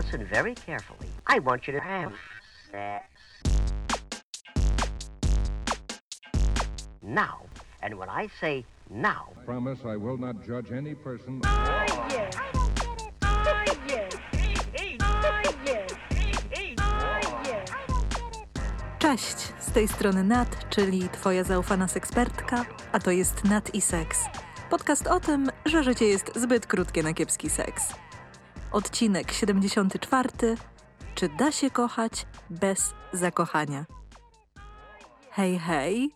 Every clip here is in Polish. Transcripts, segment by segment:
listen very carefully. I want you to have sex. Now. And when I say now, Promise I will not judge any person. Cześć, z tej strony Nat, czyli Twoja zaufana sekspertka, a to jest Nat i Seks. Podcast o tym, że życie jest zbyt krótkie na kiepski seks. Odcinek 74. Czy da się kochać bez zakochania? Hej, hej!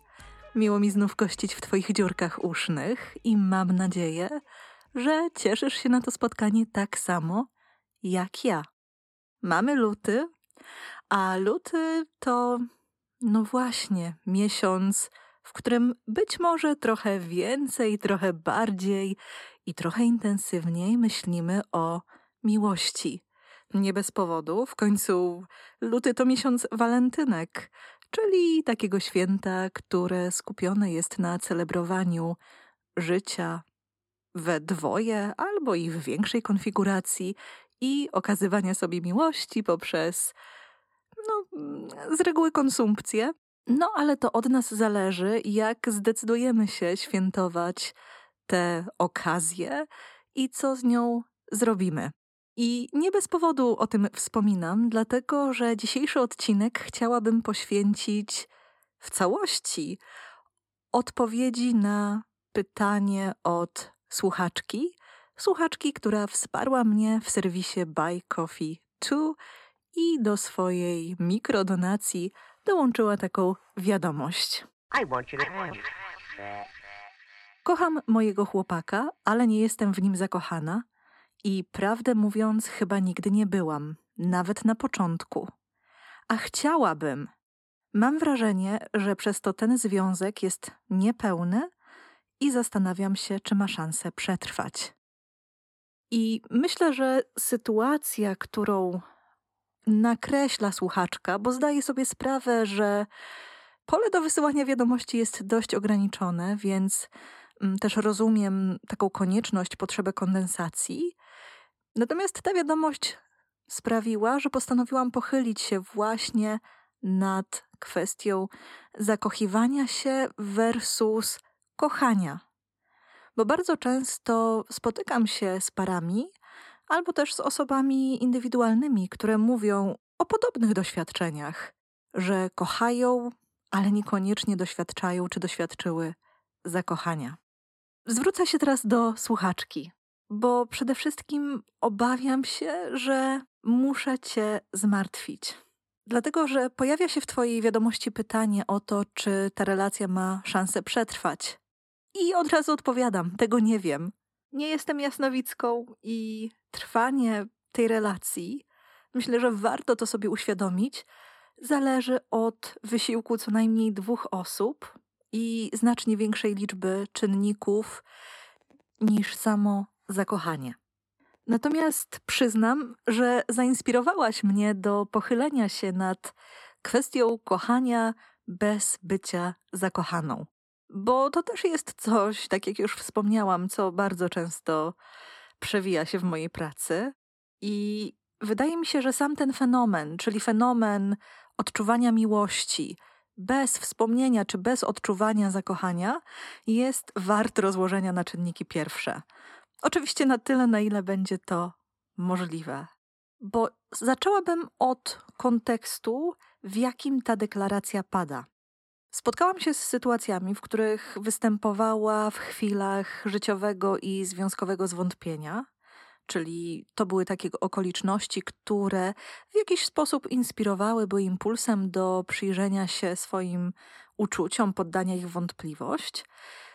Miło mi znów gościć w Twoich dziurkach usznych i mam nadzieję, że cieszysz się na to spotkanie tak samo jak ja. Mamy luty, a luty to, no właśnie, miesiąc, w którym być może trochę więcej, trochę bardziej i trochę intensywniej myślimy o miłości. Nie bez powodu, w końcu luty to miesiąc walentynek, czyli takiego święta, które skupione jest na celebrowaniu życia we dwoje albo i w większej konfiguracji i okazywania sobie miłości poprzez no, z reguły konsumpcję. No, ale to od nas zależy, jak zdecydujemy się świętować tę okazję i co z nią zrobimy. I nie bez powodu o tym wspominam, dlatego że dzisiejszy odcinek chciałabym poświęcić w całości odpowiedzi na pytanie od słuchaczki. Słuchaczki, która wsparła mnie w serwisie Buy Coffee 2 i do swojej mikrodonacji dołączyła taką wiadomość. Kocham mojego chłopaka, ale nie jestem w nim zakochana i prawdę mówiąc, chyba nigdy nie byłam, nawet na początku. A chciałabym. Mam wrażenie, że przez to ten związek jest niepełny i zastanawiam się, czy ma szansę przetrwać. I myślę, że sytuacja, którą nakreśla słuchaczka, bo zdaje sobie sprawę, że pole do wysyłania wiadomości jest dość ograniczone, więc mm, też rozumiem taką konieczność, potrzebę kondensacji. Natomiast ta wiadomość sprawiła, że postanowiłam pochylić się właśnie nad kwestią zakochiwania się versus kochania. Bo bardzo często spotykam się z parami, albo też z osobami indywidualnymi, które mówią o podobnych doświadczeniach, że kochają, ale niekoniecznie doświadczają czy doświadczyły zakochania. Zwrócę się teraz do słuchaczki, bo przede wszystkim obawiam się, że muszę Cię zmartwić. Dlatego, że pojawia się w Twojej wiadomości pytanie o to, czy ta relacja ma szansę przetrwać. I od razu odpowiadam: tego nie wiem. Nie jestem jasnowicką i trwanie tej relacji, myślę, że warto to sobie uświadomić, zależy od wysiłku co najmniej dwóch osób i znacznie większej liczby czynników niż samo zakochanie. Natomiast przyznam, że zainspirowałaś mnie do pochylenia się nad kwestią kochania bez bycia zakochaną. Bo to też jest coś, tak jak już wspomniałam, co bardzo często przewija się w mojej pracy. I wydaje mi się, że sam ten fenomen, czyli fenomen odczuwania miłości, bez wspomnienia czy bez odczuwania zakochania, jest wart rozłożenia na czynniki pierwsze. Oczywiście na tyle, na ile będzie to możliwe. Bo zaczęłabym od kontekstu, w jakim ta deklaracja pada. Spotkałam się z sytuacjami, w których występowała w chwilach życiowego i związkowego zwątpienia, czyli to były takie okoliczności, które w jakiś sposób inspirowały, były impulsem do przyjrzenia się swoim uczuciom, poddania ich wątpliwość.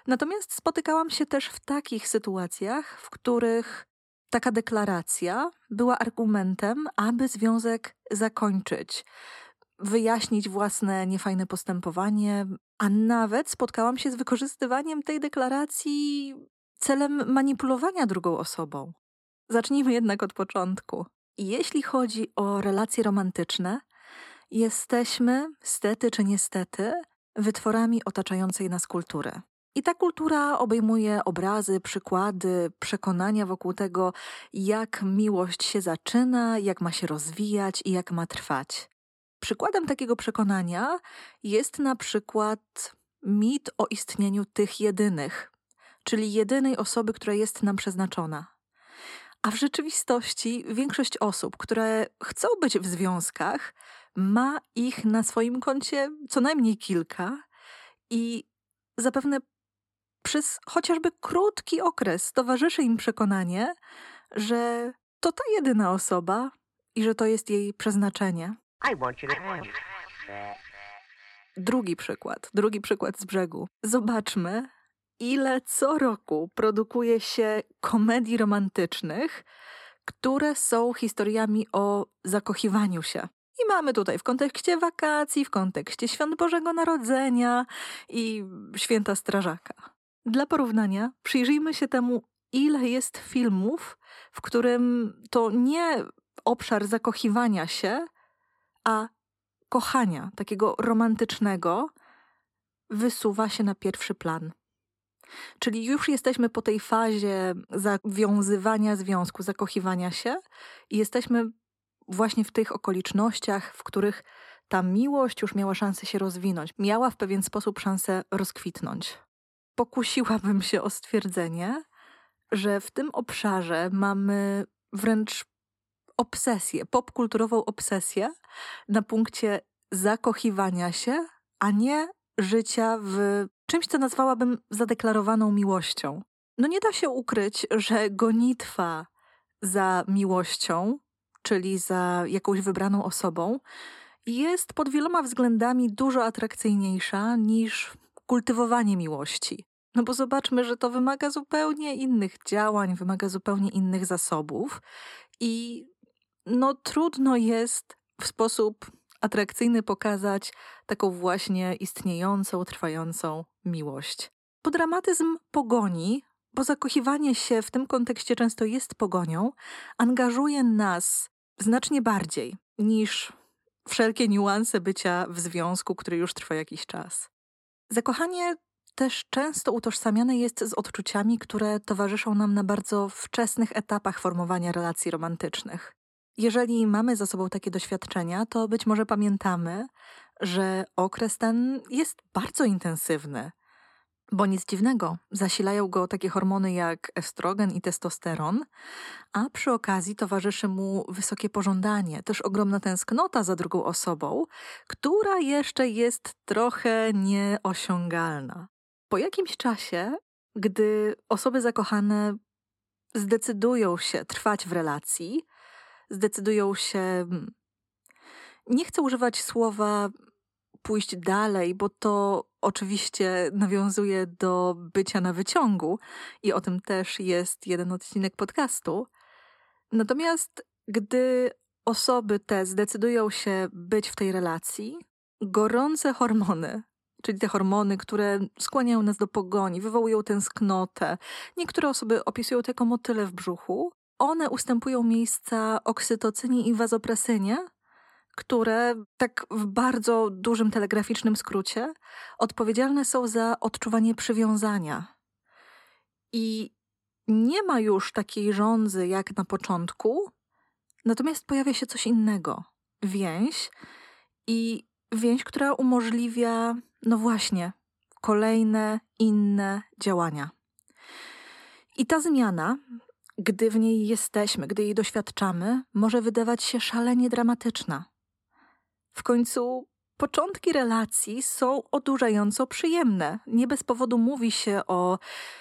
Natomiast spotykałam się też w takich sytuacjach, w których taka deklaracja była argumentem, aby związek zakończyć wyjaśnić własne niefajne postępowanie, a nawet spotkałam się z wykorzystywaniem tej deklaracji celem manipulowania drugą osobą. Zacznijmy jednak od początku. Jeśli chodzi o relacje romantyczne, jesteśmy, stety czy niestety, wytworami otaczającej nas kultury. I ta kultura obejmuje obrazy, przykłady, przekonania wokół tego, jak miłość się zaczyna, jak ma się rozwijać i jak ma trwać. Przykładem takiego przekonania jest na przykład mit o istnieniu tych jedynych, czyli jedynej osoby, która jest nam przeznaczona. A w rzeczywistości większość osób, które chcą być w związkach, ma ich na swoim koncie co najmniej kilka i zapewne przez chociażby krótki okres towarzyszy im przekonanie, że to ta jedyna osoba i że to jest jej przeznaczenie. Drugi przykład, drugi przykład z brzegu. Zobaczmy, ile co roku produkuje się komedii romantycznych, które są historiami o zakochiwaniu się. I mamy tutaj w kontekście wakacji, w kontekście świąt Bożego Narodzenia i święta Strażaka. Dla porównania, przyjrzyjmy się temu, ile jest filmów, w którym to nie obszar zakochiwania się, a kochania, takiego romantycznego, wysuwa się na pierwszy plan. Czyli już jesteśmy po tej fazie zawiązywania związku, zakochiwania się i jesteśmy właśnie w tych okolicznościach, w których ta miłość już miała szansę się rozwinąć, miała w pewien sposób szansę rozkwitnąć. Pokusiłabym się o stwierdzenie, że w tym obszarze mamy wręcz obsesję, popkulturową obsesję na punkcie zakochiwania się, a nie życia w czymś, co nazwałabym zadeklarowaną miłością. No nie da się ukryć, że gonitwa za miłością, czyli za jakąś wybraną osobą, jest pod wieloma względami dużo atrakcyjniejsza niż kultywowanie miłości. No bo zobaczmy, że to wymaga zupełnie innych działań, wymaga zupełnie innych zasobów i no trudno jest w sposób atrakcyjny pokazać taką właśnie istniejącą, trwającą miłość. Bo dramatyzm pogoni, bo zakochiwanie się w tym kontekście często jest pogonią, angażuje nas znacznie bardziej niż wszelkie niuanse bycia w związku, który już trwa jakiś czas. Zakochanie też często utożsamiane jest z odczuciami, które towarzyszą nam na bardzo wczesnych etapach formowania relacji romantycznych. Jeżeli mamy za sobą takie doświadczenia, to być może pamiętamy, że okres ten jest bardzo intensywny, bo nic dziwnego, zasilają go takie hormony jak estrogen i testosteron, a przy okazji towarzyszy mu wysokie pożądanie, też ogromna tęsknota za drugą osobą, która jeszcze jest trochę nieosiągalna. Po jakimś czasie, gdy osoby zakochane zdecydują się trwać w relacji, zdecydują się. Mm, nie chcę używać słowa pójść dalej, bo to oczywiście nawiązuje do bycia na wyciągu i o tym też jest jeden odcinek podcastu. Natomiast gdy osoby te zdecydują się być w tej relacji, gorące hormony, czyli te hormony, które skłaniają nas do pogoni, wywołują tęsknotę, niektóre osoby opisują to jako motyle w brzuchu, one ustępują miejsca oksytocynie i wazopresynie, które, tak w bardzo dużym telegraficznym skrócie, odpowiedzialne są za odczuwanie przywiązania. I nie ma już takiej żądzy jak na początku, natomiast pojawia się coś innego więź i więź, która umożliwia, no właśnie, kolejne inne działania. I ta zmiana gdy w niej jesteśmy, gdy jej doświadczamy, może wydawać się szalenie dramatyczna. W końcu początki relacji są odurzająco przyjemne. Nie bez powodu mówi się o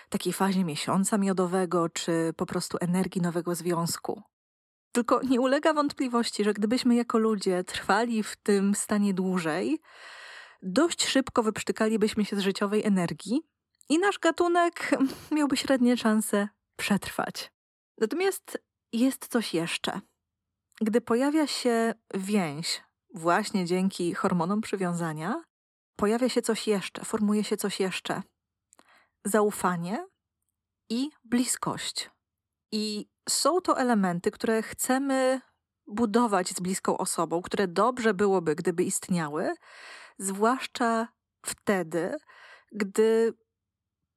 takiej fazie miesiąca miodowego czy po prostu energii nowego związku. Tylko nie ulega wątpliwości, że gdybyśmy jako ludzie trwali w tym stanie dłużej, dość szybko wyprztykalibyśmy się z życiowej energii i nasz gatunek miałby średnie szanse przetrwać. Natomiast jest coś jeszcze. Gdy pojawia się więź, właśnie dzięki hormonom przywiązania, pojawia się coś jeszcze, formuje się coś jeszcze. Zaufanie i bliskość. I są to elementy, które chcemy budować z bliską osobą, które dobrze byłoby, gdyby istniały, zwłaszcza wtedy, gdy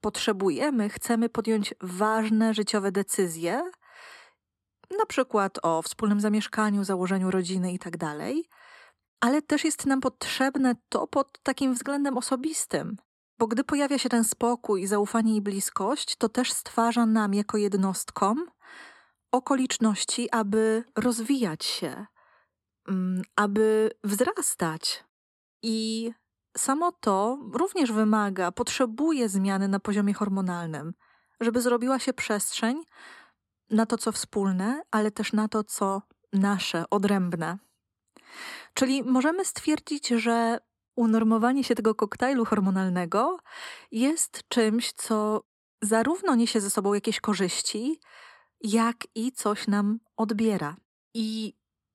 potrzebujemy, chcemy podjąć ważne życiowe decyzje, na przykład o wspólnym zamieszkaniu, założeniu rodziny itd., tak ale też jest nam potrzebne to pod takim względem osobistym. Bo gdy pojawia się ten spokój, zaufanie i bliskość, to też stwarza nam jako jednostkom okoliczności, aby rozwijać się, mm, aby wzrastać. I samo to również wymaga, potrzebuje zmiany na poziomie hormonalnym, żeby zrobiła się przestrzeń na to, co wspólne, ale też na to, co nasze, odrębne. Czyli możemy stwierdzić, że unormowanie się tego koktajlu hormonalnego jest czymś, co zarówno niesie ze sobą jakieś korzyści, jak i coś nam odbiera. I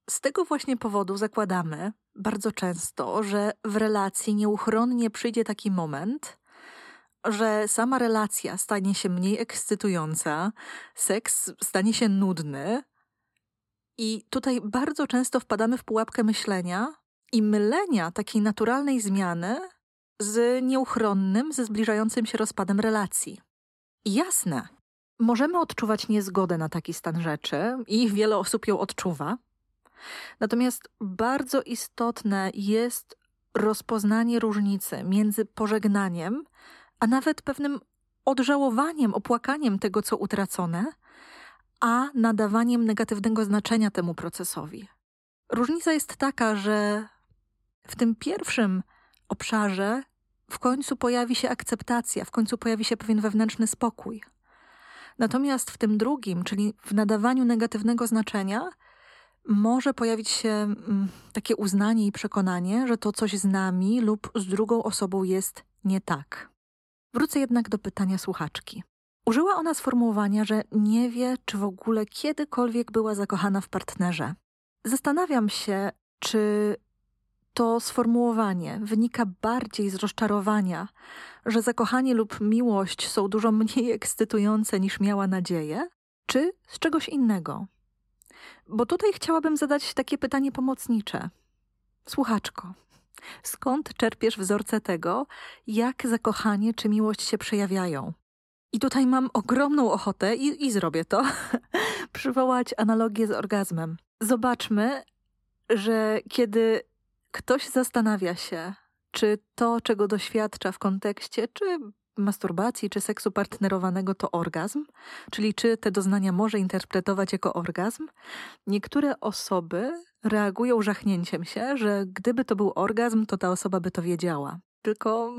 z tego właśnie powodu zakładamy bardzo często, że w relacji nieuchronnie przyjdzie taki moment, że sama relacja stanie się mniej ekscytująca, seks stanie się nudny. I tutaj bardzo często wpadamy w pułapkę myślenia i mylenia takiej naturalnej zmiany z nieuchronnym, ze zbliżającym się rozpadem relacji. I jasne, możemy odczuwać niezgodę na taki stan rzeczy i wiele osób ją odczuwa. Natomiast bardzo istotne jest rozpoznanie różnicy między pożegnaniem a nawet pewnym odżałowaniem, opłakaniem tego, co utracone, a nadawaniem negatywnego znaczenia temu procesowi. Różnica jest taka, że w tym pierwszym obszarze w końcu pojawi się akceptacja, w końcu pojawi się pewien wewnętrzny spokój. Natomiast w tym drugim, czyli w nadawaniu negatywnego znaczenia, może pojawić się mm, takie uznanie i przekonanie, że to coś z nami lub z drugą osobą jest nie tak. Wrócę jednak do pytania słuchaczki. Użyła ona sformułowania, że nie wie, czy w ogóle kiedykolwiek była zakochana w partnerze. Zastanawiam się, czy to sformułowanie wynika bardziej z rozczarowania, że zakochanie lub miłość są dużo mniej ekscytujące niż miała nadzieję, czy z czegoś innego. Bo tutaj chciałabym zadać takie pytanie pomocnicze. Słuchaczko, Skąd czerpiesz wzorce tego, jak zakochanie czy miłość się przejawiają? I tutaj mam ogromną ochotę, i, i zrobię to, przywołać analogię z orgazmem. Zobaczmy, że kiedy ktoś zastanawia się, czy to, czego doświadcza w kontekście, czy masturbacji, czy seksu partnerowanego to orgazm, czyli czy te doznania może interpretować jako orgazm, niektóre osoby reagują żachnięciem się, że gdyby to był orgazm, to ta osoba by to wiedziała. Tylko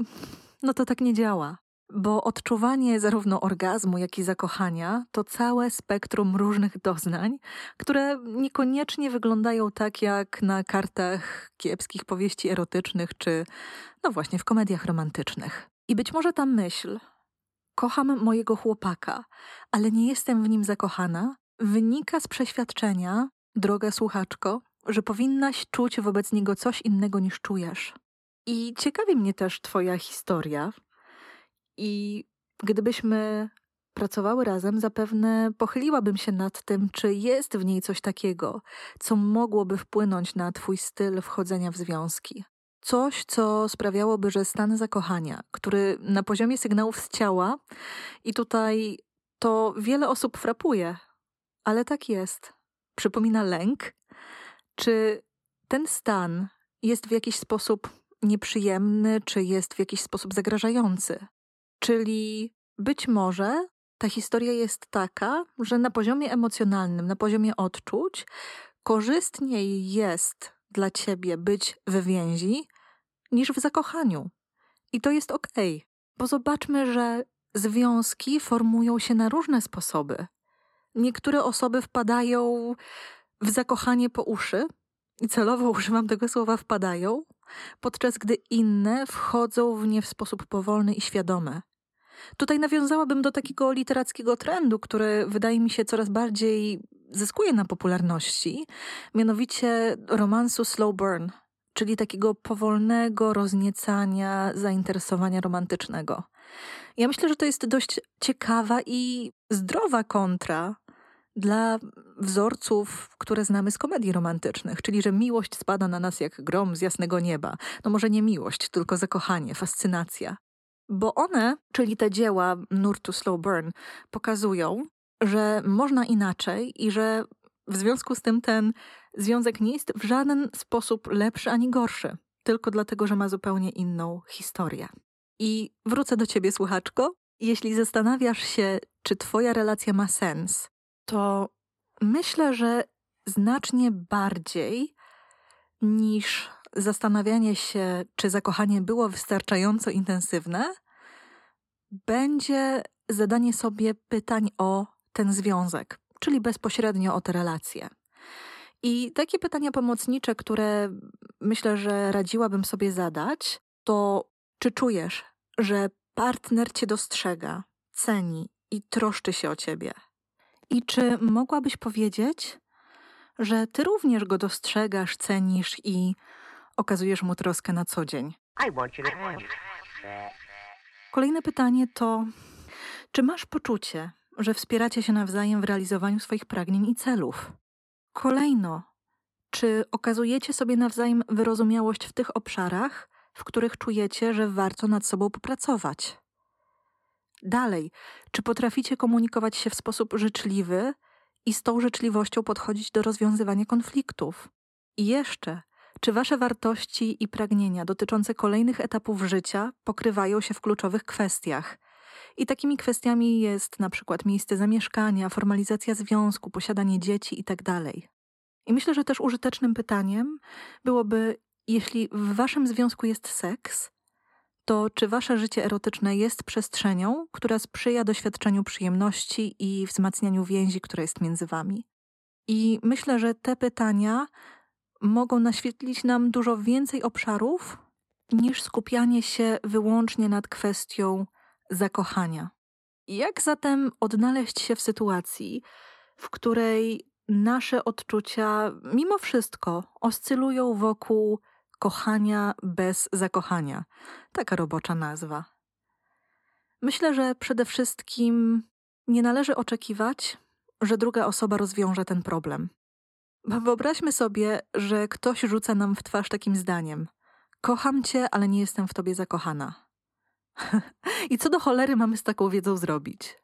no to tak nie działa. Bo odczuwanie zarówno orgazmu, jak i zakochania to całe spektrum różnych doznań, które niekoniecznie wyglądają tak jak na kartach kiepskich powieści erotycznych czy, no właśnie, w komediach romantycznych. I być może ta myśl, kocham mojego chłopaka, ale nie jestem w nim zakochana, wynika z przeświadczenia, droga słuchaczko, że powinnaś czuć wobec niego coś innego niż czujesz. I ciekawi mnie też Twoja historia. I gdybyśmy pracowały razem, zapewne pochyliłabym się nad tym, czy jest w niej coś takiego, co mogłoby wpłynąć na Twój styl wchodzenia w związki. Coś, co sprawiałoby, że stan zakochania, który na poziomie sygnałów z ciała, i tutaj to wiele osób frapuje, ale tak jest. Przypomina lęk, czy ten stan jest w jakiś sposób nieprzyjemny, czy jest w jakiś sposób zagrażający? Czyli być może ta historia jest taka, że na poziomie emocjonalnym, na poziomie odczuć, korzystniej jest dla ciebie być w więzi niż w zakochaniu. I to jest okej, okay, bo zobaczmy, że związki formują się na różne sposoby. Niektóre osoby wpadają w zakochanie po uszy, i celowo używam tego słowa wpadają, podczas gdy inne wchodzą w nie w sposób powolny i świadomy. Tutaj nawiązałabym do takiego literackiego trendu, który wydaje mi się coraz bardziej zyskuje na popularności, mianowicie romansu slow burn, czyli takiego powolnego rozniecania zainteresowania romantycznego. Ja myślę, że to jest dość ciekawa i zdrowa kontra dla wzorców, które znamy z komedii romantycznych, czyli że miłość spada na nas jak grom z jasnego nieba. No może nie miłość, tylko zakochanie, fascynacja. Bo one, czyli te dzieła Nur to Slow Burn, pokazują, że można inaczej i że w związku z tym ten związek nie jest w żaden sposób lepszy ani gorszy, tylko dlatego, że ma zupełnie inną historię. I wrócę do ciebie, słuchaczko. Jeśli zastanawiasz się, czy twoja relacja ma sens, to myślę, że znacznie bardziej niż zastanawianie się, czy zakochanie było wystarczająco intensywne, będzie zadanie sobie pytań o ten związek, czyli bezpośrednio o te relacje. I takie pytania pomocnicze, które myślę, że radziłabym sobie zadać, to czy czujesz, że partner cię dostrzega, ceni i troszczy się o ciebie? I czy mogłabyś powiedzieć, że ty również go dostrzegasz, cenisz i okazujesz mu troskę na co dzień? Kolejne pytanie to: czy masz poczucie, że wspieracie się nawzajem w realizowaniu swoich pragnień i celów? Kolejno, czy okazujecie sobie nawzajem wyrozumiałość w tych obszarach, w których czujecie, że warto nad sobą popracować? Dalej, czy potraficie komunikować się w sposób życzliwy i z tą życzliwością podchodzić do rozwiązywania konfliktów? I jeszcze, czy wasze wartości i pragnienia dotyczące kolejnych etapów życia pokrywają się w kluczowych kwestiach? I takimi kwestiami jest na przykład miejsce zamieszkania, formalizacja związku, posiadanie dzieci itd. I myślę, że też użytecznym pytaniem byłoby, jeśli w waszym związku jest seks, to czy wasze życie erotyczne jest przestrzenią, która sprzyja doświadczeniu przyjemności i wzmacnianiu więzi, która jest między wami? I myślę, że te pytania mogą naświetlić nam dużo więcej obszarów niż skupianie się wyłącznie nad kwestią zakochania. Jak zatem odnaleźć się w sytuacji, w której nasze odczucia mimo wszystko oscylują wokół kochania bez zakochania? Taka robocza nazwa. Myślę, że przede wszystkim nie należy oczekiwać, że druga osoba rozwiąże ten problem. Wyobraźmy sobie, że ktoś rzuca nam w twarz takim zdaniem: Kocham cię, ale nie jestem w tobie zakochana. I co do cholery mamy z taką wiedzą zrobić?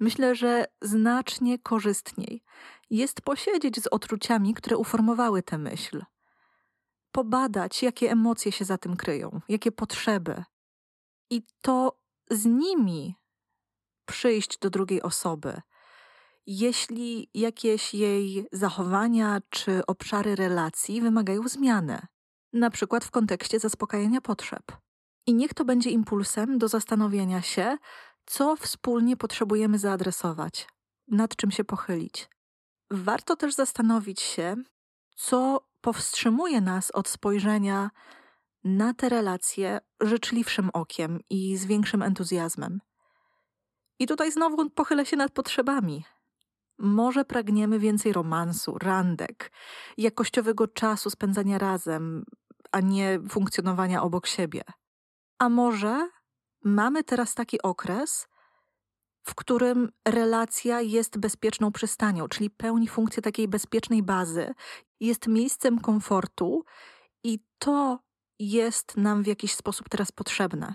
Myślę, że znacznie korzystniej jest posiedzieć z odczuciami, które uformowały tę myśl. Pobadać, jakie emocje się za tym kryją, jakie potrzeby. I to z nimi przyjść do drugiej osoby. Jeśli jakieś jej zachowania czy obszary relacji wymagają zmiany, na przykład w kontekście zaspokajania potrzeb. I niech to będzie impulsem do zastanowienia się, co wspólnie potrzebujemy zaadresować, nad czym się pochylić. Warto też zastanowić się, co powstrzymuje nas od spojrzenia na te relacje życzliwszym okiem i z większym entuzjazmem. I tutaj znowu pochylę się nad potrzebami. Może pragniemy więcej romansu, randek, jakościowego czasu spędzania razem, a nie funkcjonowania obok siebie. A może mamy teraz taki okres, w którym relacja jest bezpieczną przystanią, czyli pełni funkcję takiej bezpiecznej bazy, jest miejscem komfortu i to jest nam w jakiś sposób teraz potrzebne.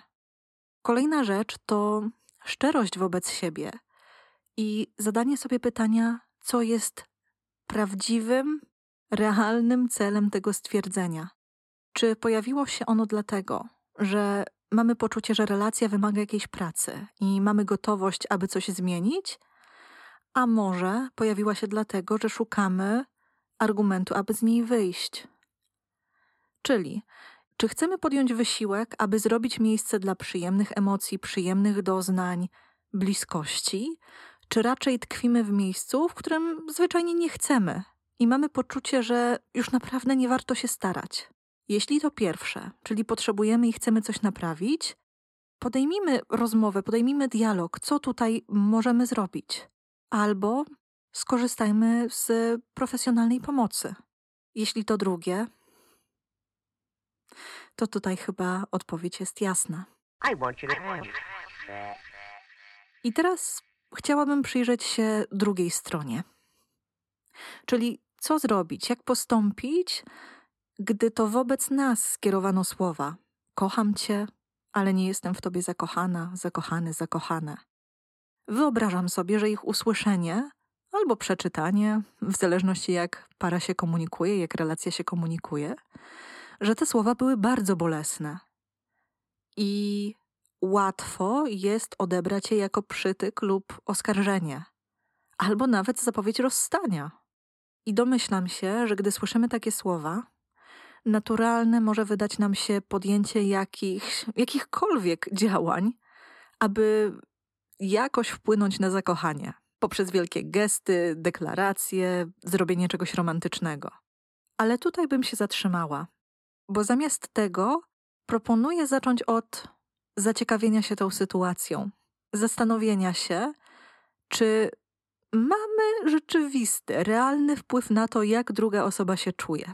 Kolejna rzecz to szczerość wobec siebie i zadanie sobie pytania, co jest prawdziwym, realnym celem tego stwierdzenia. Czy pojawiło się ono dlatego, że mamy poczucie, że relacja wymaga jakiejś pracy i mamy gotowość, aby coś zmienić, a może pojawiła się dlatego, że szukamy argumentu, aby z niej wyjść. Czyli, czy chcemy podjąć wysiłek, aby zrobić miejsce dla przyjemnych emocji, przyjemnych doznań, bliskości, czy raczej tkwimy w miejscu, w którym zwyczajnie nie chcemy i mamy poczucie, że już naprawdę nie warto się starać? Jeśli to pierwsze, czyli potrzebujemy i chcemy coś naprawić, podejmijmy rozmowę, podejmijmy dialog, co tutaj możemy zrobić. Albo skorzystajmy z profesjonalnej pomocy. Jeśli to drugie, to tutaj chyba odpowiedź jest jasna. I want you to have that. I teraz chciałabym przyjrzeć się drugiej stronie. Czyli co zrobić, jak postąpić, gdy to wobec nas skierowano słowa: Kocham cię, ale nie jestem w tobie zakochana, zakochany, zakochane. Wyobrażam sobie, że ich usłyszenie albo przeczytanie, w zależności jak para się komunikuje, jak relacja się komunikuje, że te słowa były bardzo bolesne. I łatwo jest odebrać je jako przytyk lub oskarżenie, albo nawet zapowiedź rozstania. I domyślam się, że gdy słyszymy takie słowa, naturalne może wydać nam się podjęcie jakichś, jakichkolwiek działań, aby jakoś wpłynąć na zakochanie poprzez wielkie gesty, deklaracje, zrobienie czegoś romantycznego. Ale tutaj bym się zatrzymała, bo zamiast tego proponuję zacząć od zaciekawienia się tą sytuacją, zastanowienia się, czy mamy rzeczywisty, realny wpływ na to, jak druga osoba się czuje.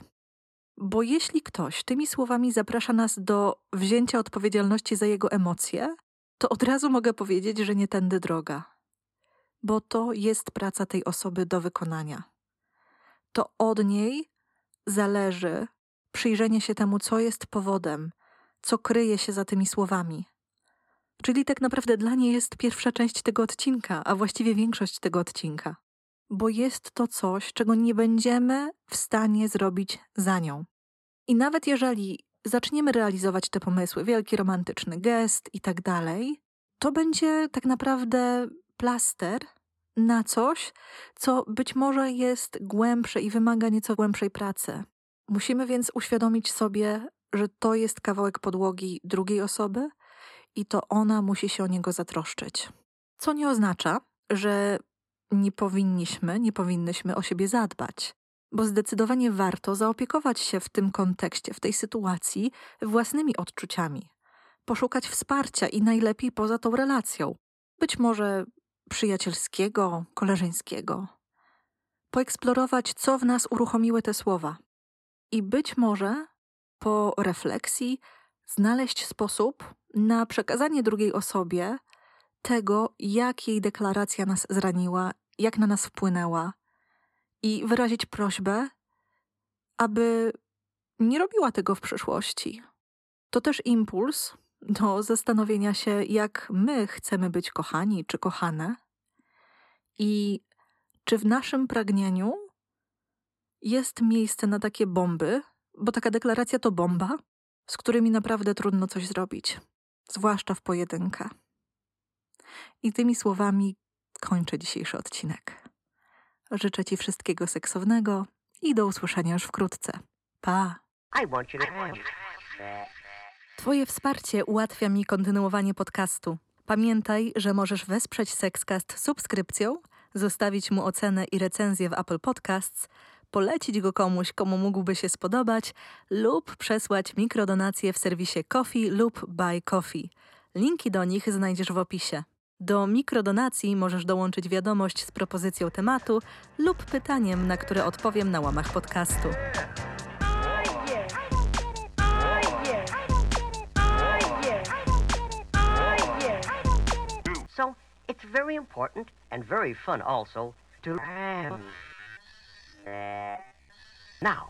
Bo jeśli ktoś tymi słowami zaprasza nas do wzięcia odpowiedzialności za jego emocje, to od razu mogę powiedzieć, że nie tędy droga. Bo to jest praca tej osoby do wykonania. To od niej zależy przyjrzenie się temu, co jest powodem, co kryje się za tymi słowami. Czyli tak naprawdę dla niej jest pierwsza część tego odcinka, a właściwie większość tego odcinka. Bo jest to coś, czego nie będziemy w stanie zrobić za nią. I nawet jeżeli zaczniemy realizować te pomysły, wielki romantyczny gest i tak dalej, to będzie tak naprawdę plaster na coś, co być może jest głębsze i wymaga nieco głębszej pracy. Musimy więc uświadomić sobie, że to jest kawałek podłogi drugiej osoby i to ona musi się o niego zatroszczyć. Co nie oznacza, że nie powinniśmy, nie powinnyśmy o siebie zadbać, bo zdecydowanie warto zaopiekować się w tym kontekście, w tej sytuacji własnymi odczuciami, poszukać wsparcia i najlepiej poza tą relacją, być może przyjacielskiego, koleżeńskiego. Poeksplorować, co w nas uruchomiły te słowa. I być może po refleksji znaleźć sposób na przekazanie drugiej osobie tego, jak jej deklaracja nas zraniła, jak na nas wpłynęła, i wyrazić prośbę, aby nie robiła tego w przyszłości. To też impuls do zastanowienia się, jak my chcemy być kochani czy kochane i czy w naszym pragnieniu jest miejsce na takie bomby, bo taka deklaracja to bomba, z którymi naprawdę trudno coś zrobić, zwłaszcza w pojedynkę. I tymi słowami kończę dzisiejszy odcinek. Życzę Ci wszystkiego seksownego i do usłyszenia już wkrótce. Pa! Twoje wsparcie ułatwia mi kontynuowanie podcastu. Pamiętaj, że możesz wesprzeć Sexcast subskrypcją, zostawić mu ocenę i recenzję w Apple Podcasts, polecić go komuś, komu mógłby się spodobać lub przesłać mikrodonacje w serwisie Coffee lub Buy Coffee. Linki do nich znajdziesz w opisie. Do mikrodonacji możesz dołączyć wiadomość z propozycją tematu lub pytaniem, na które odpowiem na łamach podcastu. So it's very important and very fun also to. Now,